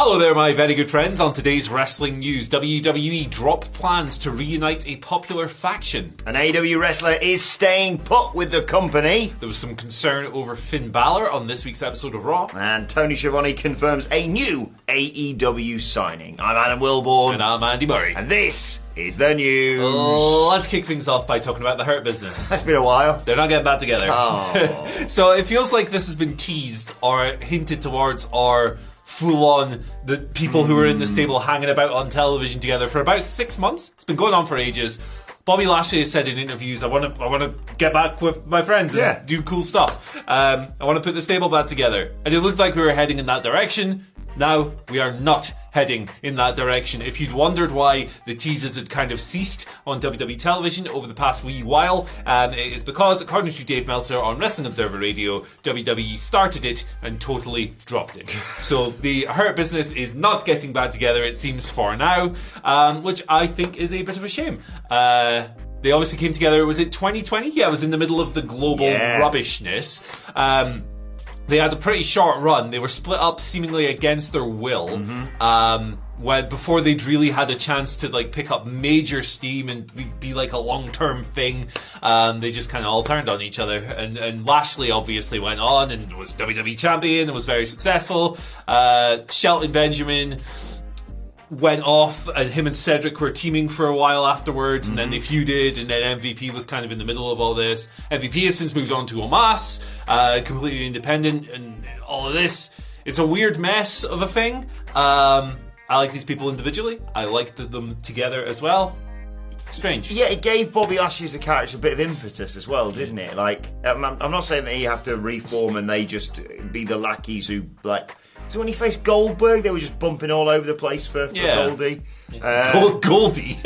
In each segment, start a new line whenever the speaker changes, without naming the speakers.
Hello there, my very good friends. On today's wrestling news, WWE drop plans to reunite a popular faction.
An AEW wrestler is staying put with the company.
There was some concern over Finn Balor on this week's episode of Raw.
And Tony Schiavone confirms a new AEW signing. I'm Adam Wilbourn.
And I'm Andy Murray.
And this is the news.
Oh, let's kick things off by talking about the Hurt Business.
That's been a while.
They're not getting back together.
Oh.
so it feels like this has been teased or hinted towards or full on the people who are in the stable hanging about on television together for about six months. It's been going on for ages. Bobby Lashley has said in interviews, "I want to, I want to get back with my friends and
Yeah.
do cool stuff. Um, I want to put the stable back together." And it looked like we were heading in that direction. Now we are not heading in that direction. If you'd wondered why the teasers had kind of ceased on WWE television over the past wee while, um, it is because, according to Dave Meltzer on Wrestling Observer Radio, WWE started it and totally dropped it. so the Hurt business is not getting back together, it seems, for now, um, which I think is a bit of a shame. Uh, they obviously came together, was it 2020? Yeah, it was in the middle of the global
Yeah.
rubbishness. Um, they had a pretty short run. They were split up seemingly against their will. Um, when before they'd really had a chance to like pick up major steam and be, be like a long term thing, um, they just kind of all turned on each other. And, and Lashley obviously went on and was WWE champion and was very successful. Uh, Shelton Benjamin went off and him and Cedric were teaming for a while afterwards and then they feuded and then MVP was kind of in the middle of all this. MVP has since moved on to Omos, uh, completely independent and all of this. It's a weird mess of a thing. Um, I like these people individually. I like them together as well. Strange.
Yeah, it gave Bobby Lashley as a character a bit of impetus as well, didn't it? Like, I'm I'm not saying that you have to reform and they just be the lackeys who like. So when he faced Goldberg, they were just bumping all over the place for, for
Yeah.
Goldie. Uh,
Gold- Goldie.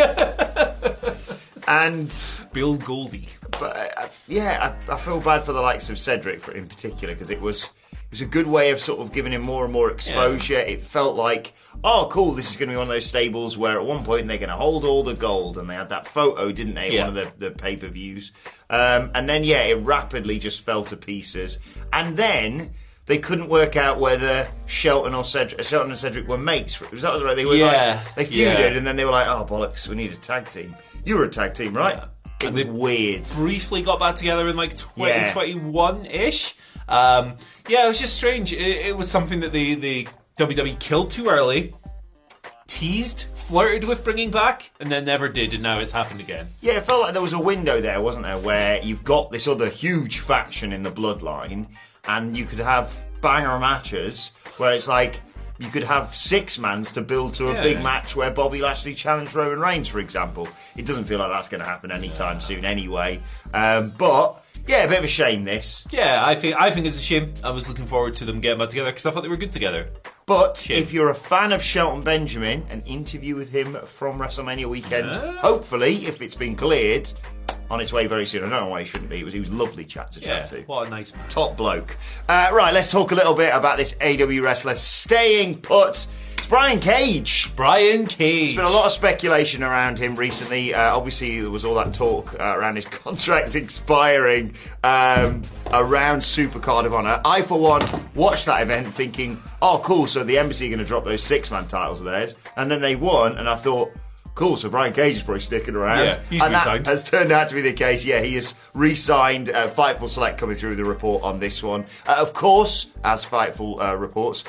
and
Bill Goldie.
but uh, yeah, I, I feel bad for the likes of Cedric for, in particular because it was it was a good way of sort of giving him more and more exposure. It felt like, oh, cool, this is going to be one of those stables where at one point they're going to hold all the gold, and they had that photo, didn't they?
Yeah.
One of the, the pay per views, um, and then yeah, it rapidly just fell to pieces, and then. They couldn't work out whether Shelton or Cedric, Shelton and Cedric were mates. That was that right? They were
Yeah,
like they feuded,
yeah.
and then they were like, "Oh bollocks, we need a tag team." You were a tag team, right?
Yeah.
It
And they-
weird.
briefly got back together in like
Yeah.
2021 ish. Um, yeah, it was just strange. It, it was something that the, the WWE killed too early, teased, flirted with bringing back, and then never did, and now it's happened again.
Yeah, it felt like there was a window there, wasn't there, where you've got this other huge faction in the bloodline, and you could have banger matches where it's like you could have six mans to build to a
Yeah.
big match where Bobby Lashley challenged Roman Reigns, for example. It doesn't feel like that's going to happen anytime soon, anyway. Um, but yeah, a bit of a shame this.
Yeah, I think I think it's a shame. I was looking forward to them getting back together because I thought they were good together.
But
Shame.
if you're a fan of Shelton Benjamin, an interview with him from WrestleMania weekend,
Yeah.
hopefully, if it's been cleared, on its way very soon. I don't know why he shouldn't be. He was, he was a lovely chat to
Yeah,
chat to.
what a nice man.
Top bloke. Uh, right, let's talk a little bit about this AEW wrestler staying put. It's Brian Cage.
Brian Cage.
There's been a lot of speculation around him recently. Uh, obviously, there was all that talk uh, around his contract expiring um, around Supercard of Honor. I, for one, watched that event thinking, oh, cool, so the Embassy are going to drop those six man titles of theirs. And then they won, and I thought, cool, so Brian Cage is probably sticking around.
Yeah, he's
and that
re-signed.
has turned out to be the case. Yeah, he is re-signed. Uh, Fightful Select coming through with the report on this one. Uh, of course, as Fightful uh, reports,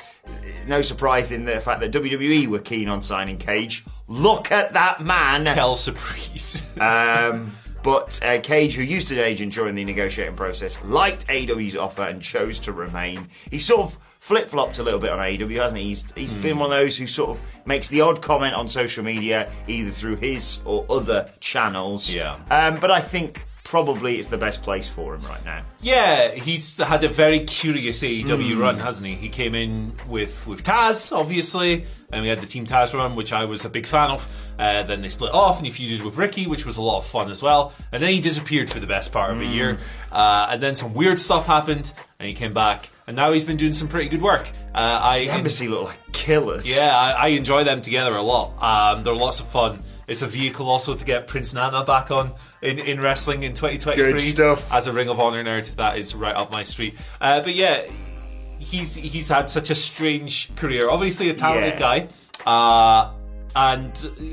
no surprise in the fact that WWE were keen on signing Cage. Look at that man.
Hell surprise.
Um, but uh, Cage, who used an agent during the negotiating process, liked AEW's offer and chose to remain. He sort of flip flopped a little bit on AEW, hasn't he? He's, he's been one of those who sort of makes the odd comment on social media, either through his or other channels.
Yeah.
Um, but I think probably it's the best place for him right now.
Yeah, he's had a very curious. AEW run, hasn't he? He came in with with Taz, obviously, and we had the Team Taz run, which I was a big fan of. Uh, then they split off, and he feuded with Ricky, which was a lot of fun as well. And then he disappeared for the best part of a year.
Hmm.
Uh, and then some weird stuff happened, and he came back, and now he's been doing some pretty good work. Uh, I
The embassy look like killers.
yeah, I, I enjoy them together a lot. Um, they're lots of fun. It's a vehicle also to get Prince Nana back on in, in wrestling in 2023.
Good stuff.
As a Ring of Honor nerd, that is right up my street. Uh, but yeah, he's he's had such a strange career. Obviously, a talented
Yeah.
guy, uh, and uh,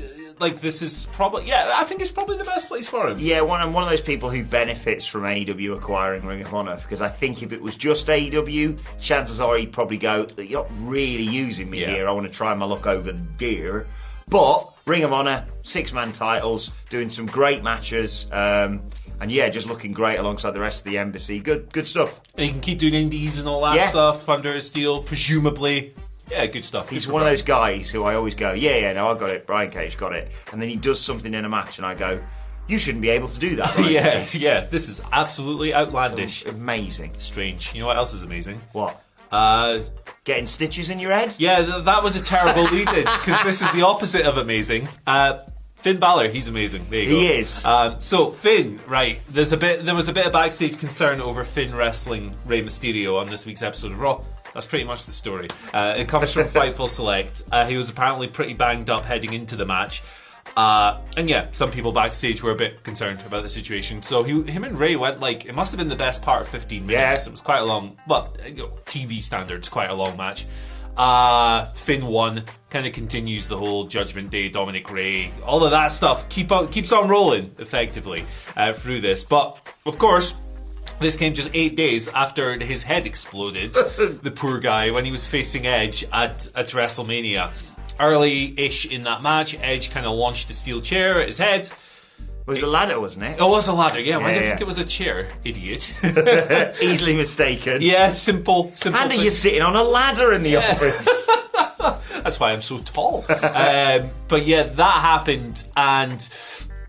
like this is probably yeah, I think it's probably the best place for him.
Yeah, one, I'm one of those people who benefits from AEW acquiring Ring of Honor because I think if it was just AEW, chances are he'd probably go, You're not really using me
Yeah.
here. I want to try my luck over there. But Ring of Honor, six man titles, doing some great matches. Um, and yeah, just looking great alongside the rest of the embassy. Good, good stuff.
And he can keep doing indies and all that
Yeah.
stuff under his steel, presumably. Yeah, good stuff.
He's
Good
one of those guys who I always go, yeah, yeah, no, I got it. Brian Cage got it. And then he does something in a match, and I go, you shouldn't be able to do that. Brian
Yeah,
Cage."
yeah. This is absolutely outlandish.
Amazing.
strange. You know what else is amazing?
What?
Uh,
Getting stitches in your head?
yeah, th- that was a terrible lead-in because this is the opposite of amazing. Uh, Finn Balor, he's amazing. There you go.
He is.
Um, so Finn, right? There's a bit. There was a bit of backstage concern over Finn wrestling Rey Mysterio on this week's episode of Raw. That's pretty much the story. Uh, it comes from Fightful Select. Uh, he was apparently pretty banged up heading into the match. Uh, and yeah, some people backstage were a bit concerned about the situation. So he, him and Rey went like it must have been the best part of 15 minutes.
Yeah.
It was quite a long, well, you know, TV standards, quite a long match. Uh, Finn won. Kind of continues the whole Judgment Day, Dominic Rey, all of that stuff. Keep on, keeps on rolling effectively uh, through this. But of course, this came just eight days after his head exploded. the poor guy when he was facing Edge at at WrestleMania. Early-ish in that match, Edge kind of launched a steel chair at his head.
It was a ladder, wasn't it?
It was a ladder, yeah. Why
Yeah,
do you
yeah.
think it was a chair, idiot?
Easily mistaken.
yeah, simple, simple.
And
thing.
you're sitting on a ladder in the office.
That's why I'm so tall. um, but yeah, that happened, and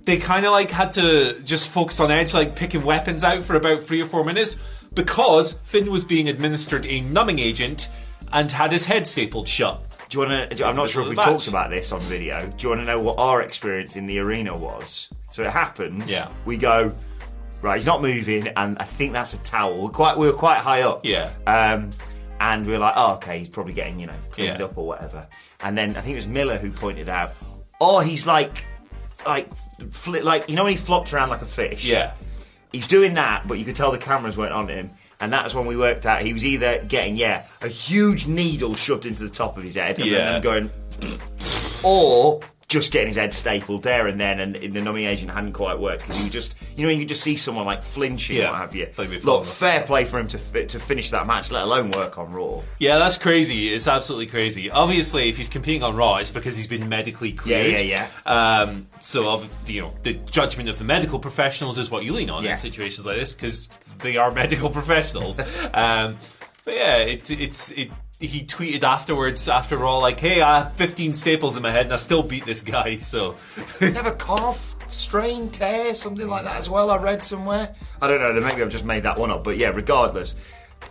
they kind of like had to just focus on Edge, like picking weapons out for about three or four minutes because Finn was being administered a numbing agent and had his head stapled shut.
Do you want to? I'm not sure if we
Match.
talked about this on video. Do you want to know what our experience in the arena was? So it happens.
Yeah.
We go. Right, he's not moving, and I think that's a towel. We're quite, we were quite high up.
Yeah.
Um, and we are like, oh, okay, he's probably getting, you know, cleaned
Yeah.
up or whatever. And then I think it was Miller who pointed out, oh, he's like, like, fli like you know when he flopped around like a fish.
Yeah.
He's doing that, but you could tell the cameras weren't on him. And that's when we worked out he was either getting, yeah, a huge needle shoved into the top of his head and
Yeah.
then going, or just getting his head stapled there and then, and the numbing agent hadn't quite worked because you just, you know, you could just see someone like flinching
Yeah.
what have you.
Like they've fallen
Look, fair play for him to to finish that match, let alone work on Raw.
Yeah, that's crazy. It's absolutely crazy. Obviously, if he's competing on Raw, it's because he's been medically cleared.
yeah, yeah.
Um, so, you know, the judgment of the medical professionals is what you lean on
Yeah.
in situations like this because they are medical professionals. um, but yeah, it, it's it. He tweeted afterwards, after Raw, like, "Hey, I have 15 staples in my head, and I still beat this guy." So,
have a cough, strain, tear, something like that as well. I read somewhere. I don't know. Then maybe I've just made that one up. But yeah, regardless,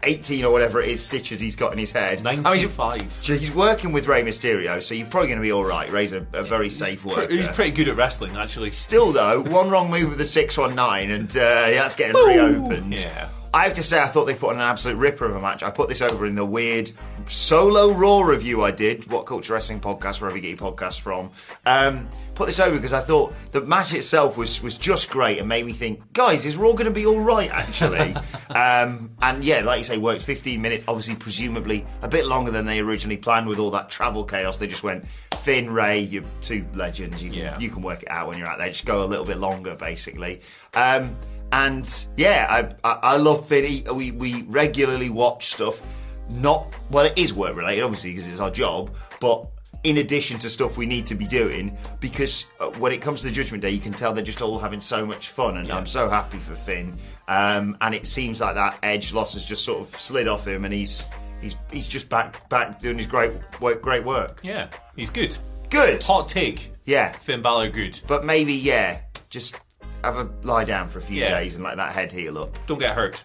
eighteen or whatever it is stitches he's got in his head. I mean,
95.
he's working with Rey Mysterio, so you're probably going to be all right. Rey's a, a very safe worker.
he's pretty good at wrestling, actually.
Still though, one wrong move with the six one nine, and uh, yeah, that's getting reopened.
Yeah.
I have to say, I thought they put on an absolute ripper of a match. I put this over in the weird solo Raw review I did, What Culture Wrestling podcast, wherever you get your podcasts from. Um, put this over because I thought the match itself was was just great and made me think, guys, is Raw going to be all right actually? um, and yeah, like you say, worked 15 minutes. Obviously, presumably a bit longer than they originally planned with all that travel chaos. They just went Finn, Rey, you're two legends. You,
Yeah.
you can work it out when you're out there. Just go a little bit longer, basically. Um, and yeah, I, I, I love Finn. He- We, we regularly watch stuff. Not well, it is work related, obviously, because it's our job. But in addition to stuff we need to be doing, because uh, when it comes to the Judgment Day, you can tell they're just all having so much fun, and I'm so happy for Finn. Um, and it seems like that edge loss has just sort of slid off him, and he's he's he's just back back doing his great work, great work.
Yeah, he's good.
Good.
Hot take.
Yeah.
Finn Balor good.
But maybe, yeah, just have a lie down for a few
Yeah.
days and let that head heal up.
Don't get hurt.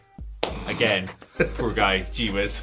Again. Poor guy. Gee whiz.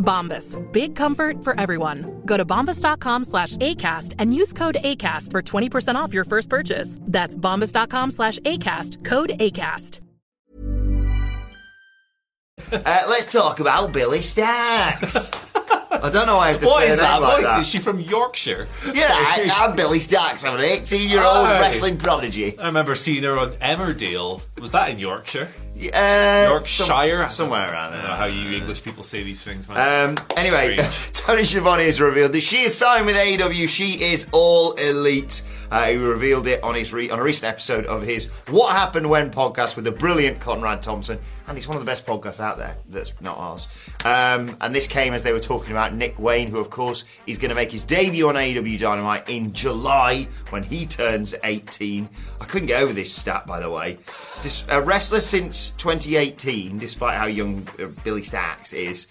Bombas. Big comfort for everyone. Go to bombas.com slash ACAST and use code ACAST for 20% off your first purchase. That's bombas.com slash ACAST. Code ACAST.
Uh, let's talk about Billie Starkz. I don't know why I have to
What
say
is
her name
that
like
voice?
that.
Is she from Yorkshire?
Yeah, I, I'm Billie Starkz. I'm an 18 year old
Aye.
wrestling prodigy.
I remember seeing her on Emmerdale. Was that in Yorkshire?
Uh,
Yorkshire?
some- somewhere around
I
there.
don't know how you English people say these things, man.
Um, anyway, Tony Schiavone has revealed that she is signed with AEW. She is all elite. Uh, he revealed it on his re- on a recent episode of his "What Happened When" podcast with the brilliant Conrad Thompson, and he's one of the best podcasts out there. That's not ours. Um, and this came as they were talking about Nick Wayne, who of course is going to make his debut on AEW Dynamite in July when he turns 18. I couldn't get over this stat, by the way. Dis- a wrestler since 2018, despite how young uh, Billie Starkz is,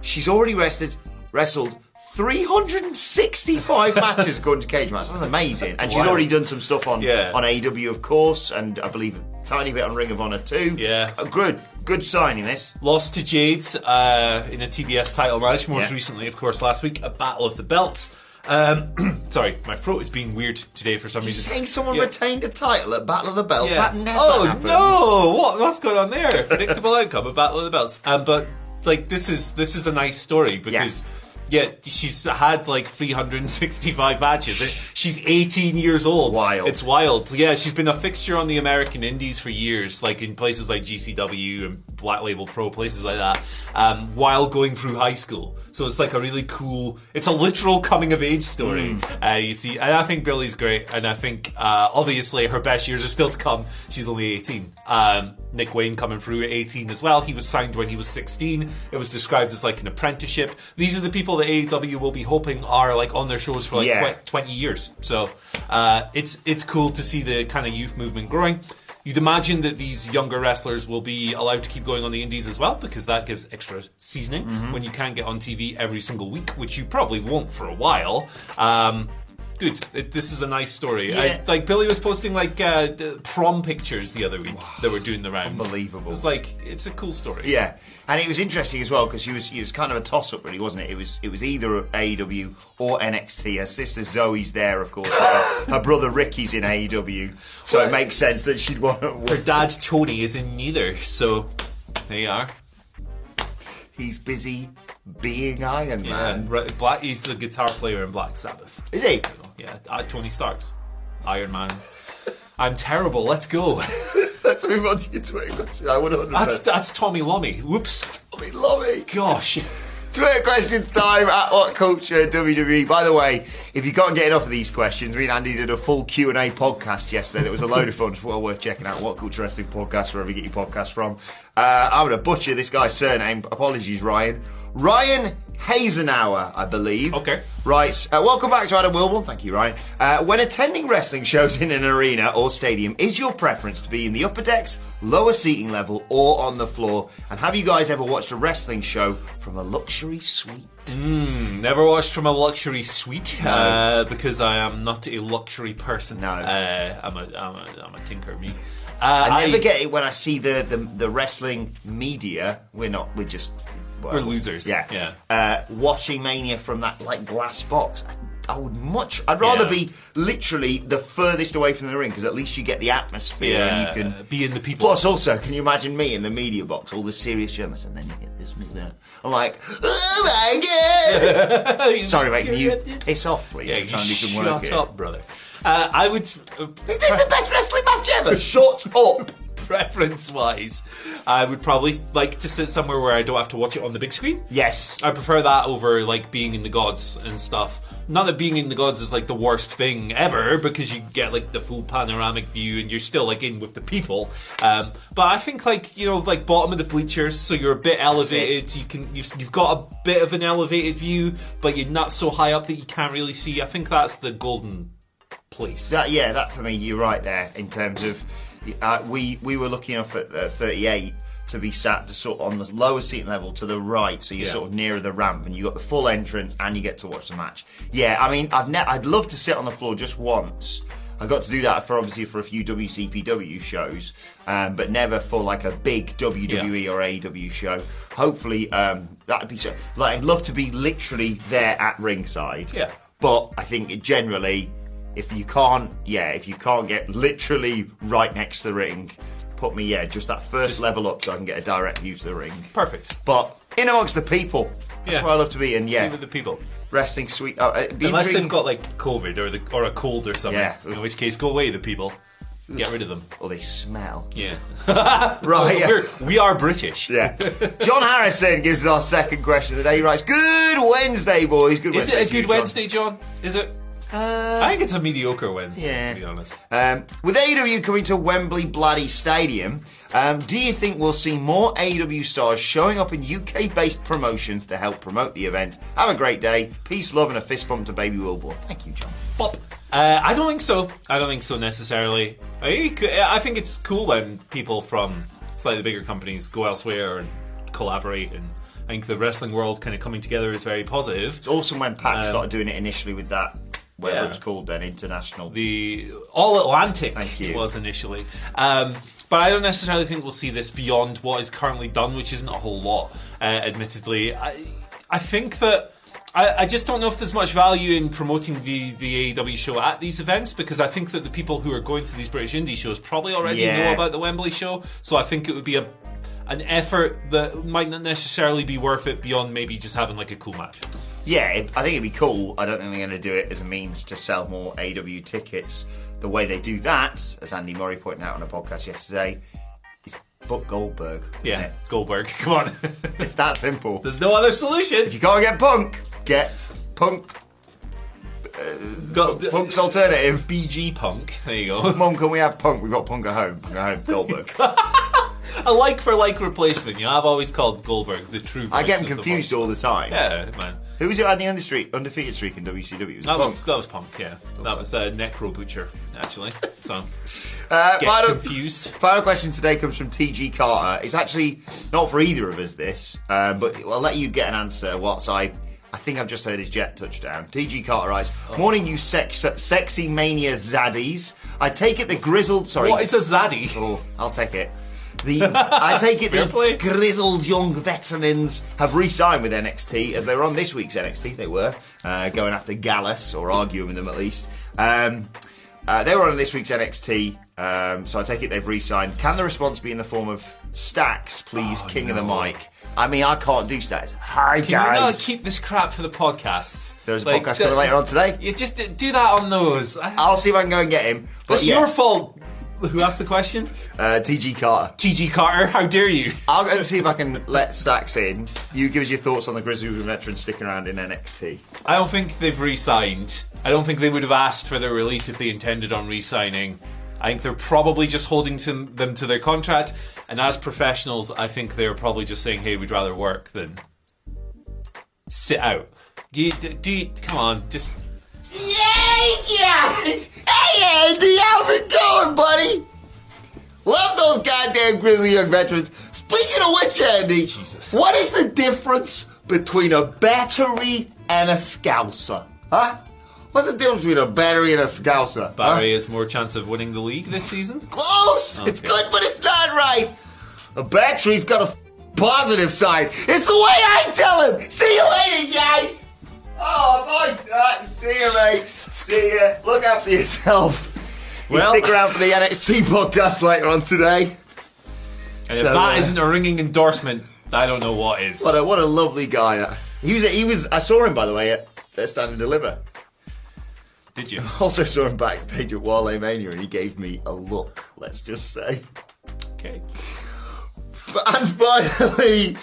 she's already wrestled wrestled 365 matches according to Cagematch. That's amazing. and she's
wild.
already done some stuff on
Yeah.
on AEW, of course, and I believe a tiny bit on Ring of Honor too.
Yeah.
Uh, good, good signing this.
Lost to Jade uh, in a TBS title match. Most
Yeah.
recently, of course, last week, a Battle of the Belts. Um, sorry, my throat is being weird today for some
You're
reason.
saying someone
Yeah.
retained a title at Battle of the Belts?
Yeah.
That never
oh
happens.
no! What, what's going on there? Predictable outcome of Battle of the Belts. Um, but like this is this is a nice story because yeah, she's had like 365 matches. She's 18 years old.
Wild.
It's wild. Yeah, she's been a fixture on the American Indies for years, like in places like GCW and Black Label Pro, places like that, um, while going through high school. So it's like a really cool. It's a literal coming of age story. Uh, you see, and I think Billie's great, and I think uh, obviously her best years are still to come. She's only 18. Um, Nick Wayne coming through at 18 as well. He was signed when he was 16. It was described as like an apprenticeship. These are the people that AEW will be hoping are like on their shows for like
Yeah.
tw- 20 years. So uh, it's it's cool to see the kind of youth movement growing. You'd imagine that these younger wrestlers will be allowed to keep going on the indies as well because that gives extra seasoning
Mm-hmm.
when you can't get on TV every single week, which you probably won't for a while. Um, good. It, this is a nice story.
Yeah.
I, like Billie was posting like uh, prom pictures the other week that were doing the rounds.
Unbelievable.
It's like it's a cool story.
Yeah, and it was interesting as well because she was it was kind of a toss up, really, wasn't it? It was it was either AEW or NXT. Her sister Zoe's there, of course. her, her brother Ricky's in AEW, so it makes sense that she'd want to...
Her dad Tony is in neither, so there you are.
He's busy being Iron Man.
Ra- Black. He's the guitar player in Black Sabbath.
Is he?
Yeah, uh, Tony Stark's Iron Man. I'm terrible. Let's go.
Let's move on to your Twitter question. I would 100%.
That's that's Tommy Lummy. Whoops.
Tommy it.
Gosh.
Twitter questions time at What Culture WWE. By the way, if you can't get enough of these questions, me and Andy did a full Q and A podcast yesterday. That was a load of fun. It's well worth checking out. What Culture Wrestling podcast, wherever you get your podcast from. Uh, I'm going to butcher this guy's surname. Apologies, Ryan. Ryan Hazenauer, I believe.
Okay.
Right. Uh, welcome back to Adam Wilbourn. Thank you, Ryan. Uh, when attending wrestling shows in an arena or stadium, is your preference to be in the upper decks, lower seating level, or on the floor? And have you guys ever watched a wrestling show from a luxury suite?
Never watched from a luxury suite uh, because I am not a luxury person.
No.
Uh, I'm a I'm a I'm a tinker me. Uh,
I never get it when I see the, the, the wrestling media. We're not. We're just.
We're losers.
Yeah.
Yeah.
Uh, watching Mania from that like glass box. I, I would much. I'd rather
Yeah.
be literally the furthest away from the ring because at least you get the atmosphere
yeah,
and you can.
be in the people.
Plus, also, can you imagine me in the media box, all the serious journalists, and then you get this out. I'm like, oh my god! Sorry, mate. Can you piss off, please?
yeah,
I'm
you
trying to do some
shut
work here.
up, brother. Uh, I would. Uh,
Is this the best wrestling match ever? Shut up!
preference wise, I would probably like to sit somewhere where I don't have to watch it on the big screen.
Yes.
I prefer that over like being in the gods and stuff. Not that being in the gods is like the worst thing ever because you get like the full panoramic view and you're still like in with the people. Um, but I think like you know like bottom of the bleachers, so you're a bit elevated. You can you've, you've got a bit of an elevated view, but you're not so high up that you can't really see. I think that's the golden place.
That yeah, that for me, you're right there in terms of uh, we we were lucky enough at uh, 38 to be sat to sort of on the lower seating level to the right, so you're
Yeah.
sort of nearer the ramp, and you got the full entrance, and you get to watch the match. Yeah, I mean, I've ne- I'd love to sit on the floor just once. I got to do that for obviously for a few WCPW shows, um, but never for like a big WWE or AEW show. Hopefully, um, that'd be so. Like, I'd love to be literally there at ringside.
Yeah.
But I think generally, if you can't, yeah, if you can't get literally right next to the ring, put me, yeah, just that first level up so I can get a direct view to the ring.
Perfect.
But in amongst the people, that's
Yeah.
where I love to be. And
Be
yeah,
with the people.
wrestling sweet. Uh, uh, It'd be
Unless they've got like COVID or the or a cold or something.
Yeah.
In which case, go away, the people. Get rid of them.
or they smell.
Yeah.
Right. yeah.
We're, we are British.
Yeah. John Harrison gives us our second question of the day. He writes, Good Wednesday, boys. Good
Is
Wednesday.
it a good
John."
Wednesday, John? Is it?
Uh,
I think it's a mediocre Wednesday,
yeah.
to be honest.
Um, with AEW coming to Wembley Bloody Stadium, um, do you think we'll see more AEW stars showing up in UK based promotions to help promote the event? Have a great day. Peace, love, and a fist bump to Baby Wilbourn. Thank you, John.
Bop. Uh, I don't think so. I don't think so necessarily. I think, I think it's cool when people from slightly bigger companies go elsewhere and collaborate. And I think the wrestling world kind of coming together is very positive.
It's awesome when Pac
Um,
started doing it initially with that, whatever
yeah.
it was called then, international.
the All Atlantic
Thank you.
it was initially. Um, but I don't necessarily think we'll see this beyond what is currently done, which isn't a whole lot, uh, admittedly. I, I think that. I, I just don't know if there's much value in promoting the, the AEW show at these events because I think that the people who are going to these British indie shows probably already
Yeah.
know about the Wembley show. So I think it would be a an effort that might not necessarily be worth it beyond maybe just having like a cool match.
Yeah, it, I think it'd be cool. I don't think they're going to do it as a means to sell more AEW tickets. The way they do that, as Andy Murray pointed out on a podcast yesterday, is book Goldberg.
Yeah,
it?
Goldberg, come on.
It's that simple.
There's no other solution.
If you can't get Punk, get Punk.
Uh, got
Punk's alternative.
BG Punk. There you go.
Mum, can we have Punk? We've got Punk at home. Punk at home. Goldberg.
A like for like replacement. You know, I've always called Goldberg the true.
I get him confused all the time.
Yeah, man.
Who was it had the undefeated, undefeated streak in WCW? Was
That was
Punk?
that was Punk. Yeah, that was uh, Necro Butcher actually. So
Uh,
get
final,
confused.
final question today comes from TG Carter. It's actually not for either of us, this, um, but I'll let you get an answer. What's I. I think I've just heard his jet touchdown. TG Carter writes,
Oh.
Morning, you sex, sexy mania zaddies. I take it the grizzled. Sorry.
What is a zaddy?
Oh, I'll take it. The I take it the
play.
grizzled young veterans have re-signed with NXT as they were on this week's NXT. They were uh, going after Gallus or arguing with them at least. Um, uh, they were on this week's NXT, um, so I take it they've re-signed. Can the response be in the form of Stacks, please, King of the Mic? I mean, I can't do Stacks. Hi
Can you not
guys.
keep this crap for the podcasts?
There's a
Like,
podcast coming later on today.
You just do that on those.
I'll see if I can go and get him. But
It's
yeah.
your fault. Who asked the question?
Uh, TG Carter.
TG Carter, how dare you?
I'll go and see if I can let Stacks in. You give us your thoughts on the Grizzly veteran sticking around in NXT.
I don't think they've re-signed. I don't think they would have asked for their release if they intended on re-signing. I think they're probably just holding to them to their contract, and as professionals, I think they're probably just saying, "Hey, we'd rather work than sit out." You, do, do you- come on, just
Yeah, guys! Hey, Andy, how's it going, buddy? Love those goddamn Grizzly Young veterans. Speaking of which, Andy,
Jesus.
what is the difference between a battery and a scouser? Huh? What's the difference between a battery and a scouser?
Barry has more chance of winning the league this season.
Close! Oh,
it's
good, but it's not right. A battery's got a positive side. It's the way I tell him. See you later, guys. Oh, boys. Uh, see you, mate. See you. Look after yourself. You
Well-
stick around for the NXT podcast later on today.
And if
So,
that
uh,
not a ringing endorsement, I don't know what is.
What a what a lovely guy. He was. He was. I saw him by the way at, at Stand and Deliver.
Did you?
Also saw him backstage at Wale Mania, and he gave me a look. Let's just say.
Okay.
And finally,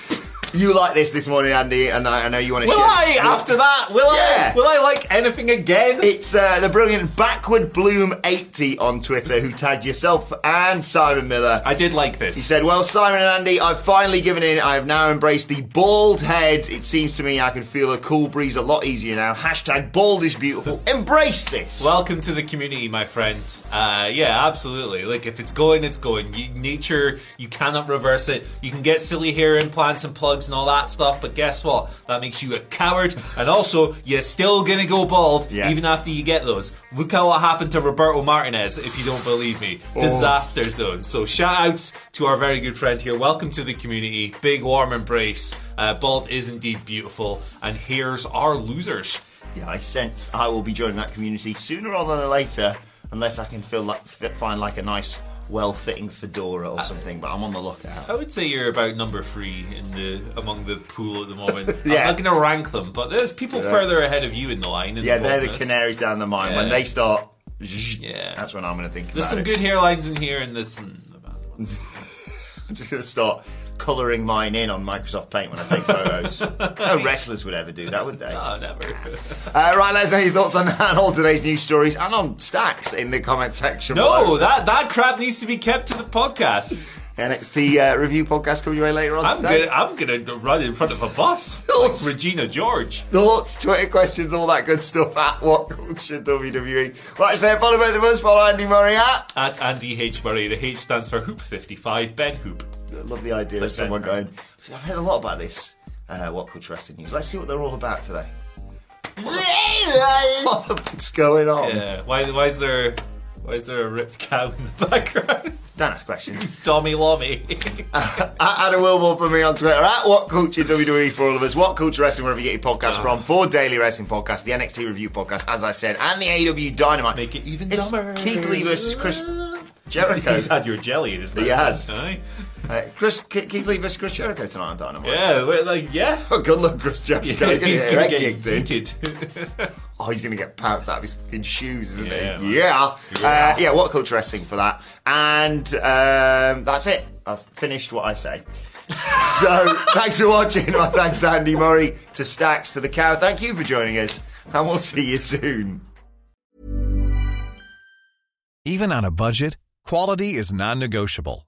you like this this morning, Andy, and I, I know you want to
Will
share.
I after that? Will
Yeah.
I? Will I like anything again?
It's uh, the brilliant Backward Bloom 80 on Twitter who tagged yourself and Simon Miller.
I did like this.
He said, Well, Simon and Andy, I've finally given in. I have now embraced the bald head. It seems to me I can feel a cool breeze a lot easier now. Hashtag bald is beautiful. Embrace this.
Welcome to the community, my friend. Uh, yeah, absolutely. Like, if it's going, it's going. You, nature, you cannot reverse it. You can get silly hair implants and plugs and all that stuff, but guess what? That makes you a coward, and also, you're still gonna go bald
Yeah.
even after you get those. Look at what happened to Roberto Martinez, if you don't believe me.
Oh.
Disaster zone. So, shout outs to our very good friend here. Welcome to the community. Big warm embrace. Uh, bald is indeed beautiful, and here's our losers.
yeah, I sense I will be joining that community sooner rather than later, unless I can feel like, find like a nice, well-fitting fedora or something. But I'm on the lookout.
I would say you're about number three in the among the pool at the moment.
Yeah.
I'm not going to rank them, but there's people further ahead of you in the line. in
Yeah, they're the canaries down the mine. When they start,
Yeah.
that's when I'm going to think
There's some
it.
good hairlines in here, and there's some. bad ones.
I'm just going to start colouring mine in on Microsoft Paint when I take photos. no wrestlers would ever do that, would they?
Oh, never.
Uh, right, let us know your thoughts on that and all today's news stories and on stacks in the comment section.
no,
below.
that that crap needs to be kept to the podcast.
NXT uh, review podcast coming your way later on
I'm
today.
gonna I'm gonna run in front of a bus
Thoughts?
like Regina George.
Thoughts, Twitter questions, all that good stuff at What Culture WWE. Right, so follow both of us. Follow Andy Murray at.
At Andy H Murray, the H stands for Hoop 55. Ben Hoop.
I love the idea of
like
someone
Ben.
going. I've heard a lot about this. Uh, what Culture Wrestling News. Let's see what they're all about today. what the fuck's going on?
Yeah. Why why is there why is there a ripped cow in the background?
Don't ask questions.
It's Tommy Lommy.
at Adam Wilbourn for me on Twitter, at What Culture WWE for all of us, What Culture Wrestling, wherever you get your podcast from, for Daily Wrestling Podcast, the NXT Review Podcast, as I said, and the AEW Dynamite.
Make it even
It's
dumber.
Keith Lee versus Chris Jericho.
He's had your jelly in his mouth.
He has.
Aye.
Uh, Chris, Ke- Keith Lee versus Chris Jericho tonight on Dynamite.
Yeah, we're like yeah.
Oh, good luck, Chris Jericho.
Yeah,
He's
he's
gonna
gonna
get
get
kicked
yeeted.
Oh, he's going to get pounced out of his fucking shoes, isn't
Yeah,
he?
man.
Yeah.
Yeah.
Uh, yeah, what culture wrestling for that. And um, that's it. I've finished what I say. so, thanks for watching. My thanks to Andy Murray, to Stacks, to the cow. Thank you for joining us, and we'll see you soon.
Even on a budget, quality is non-negotiable.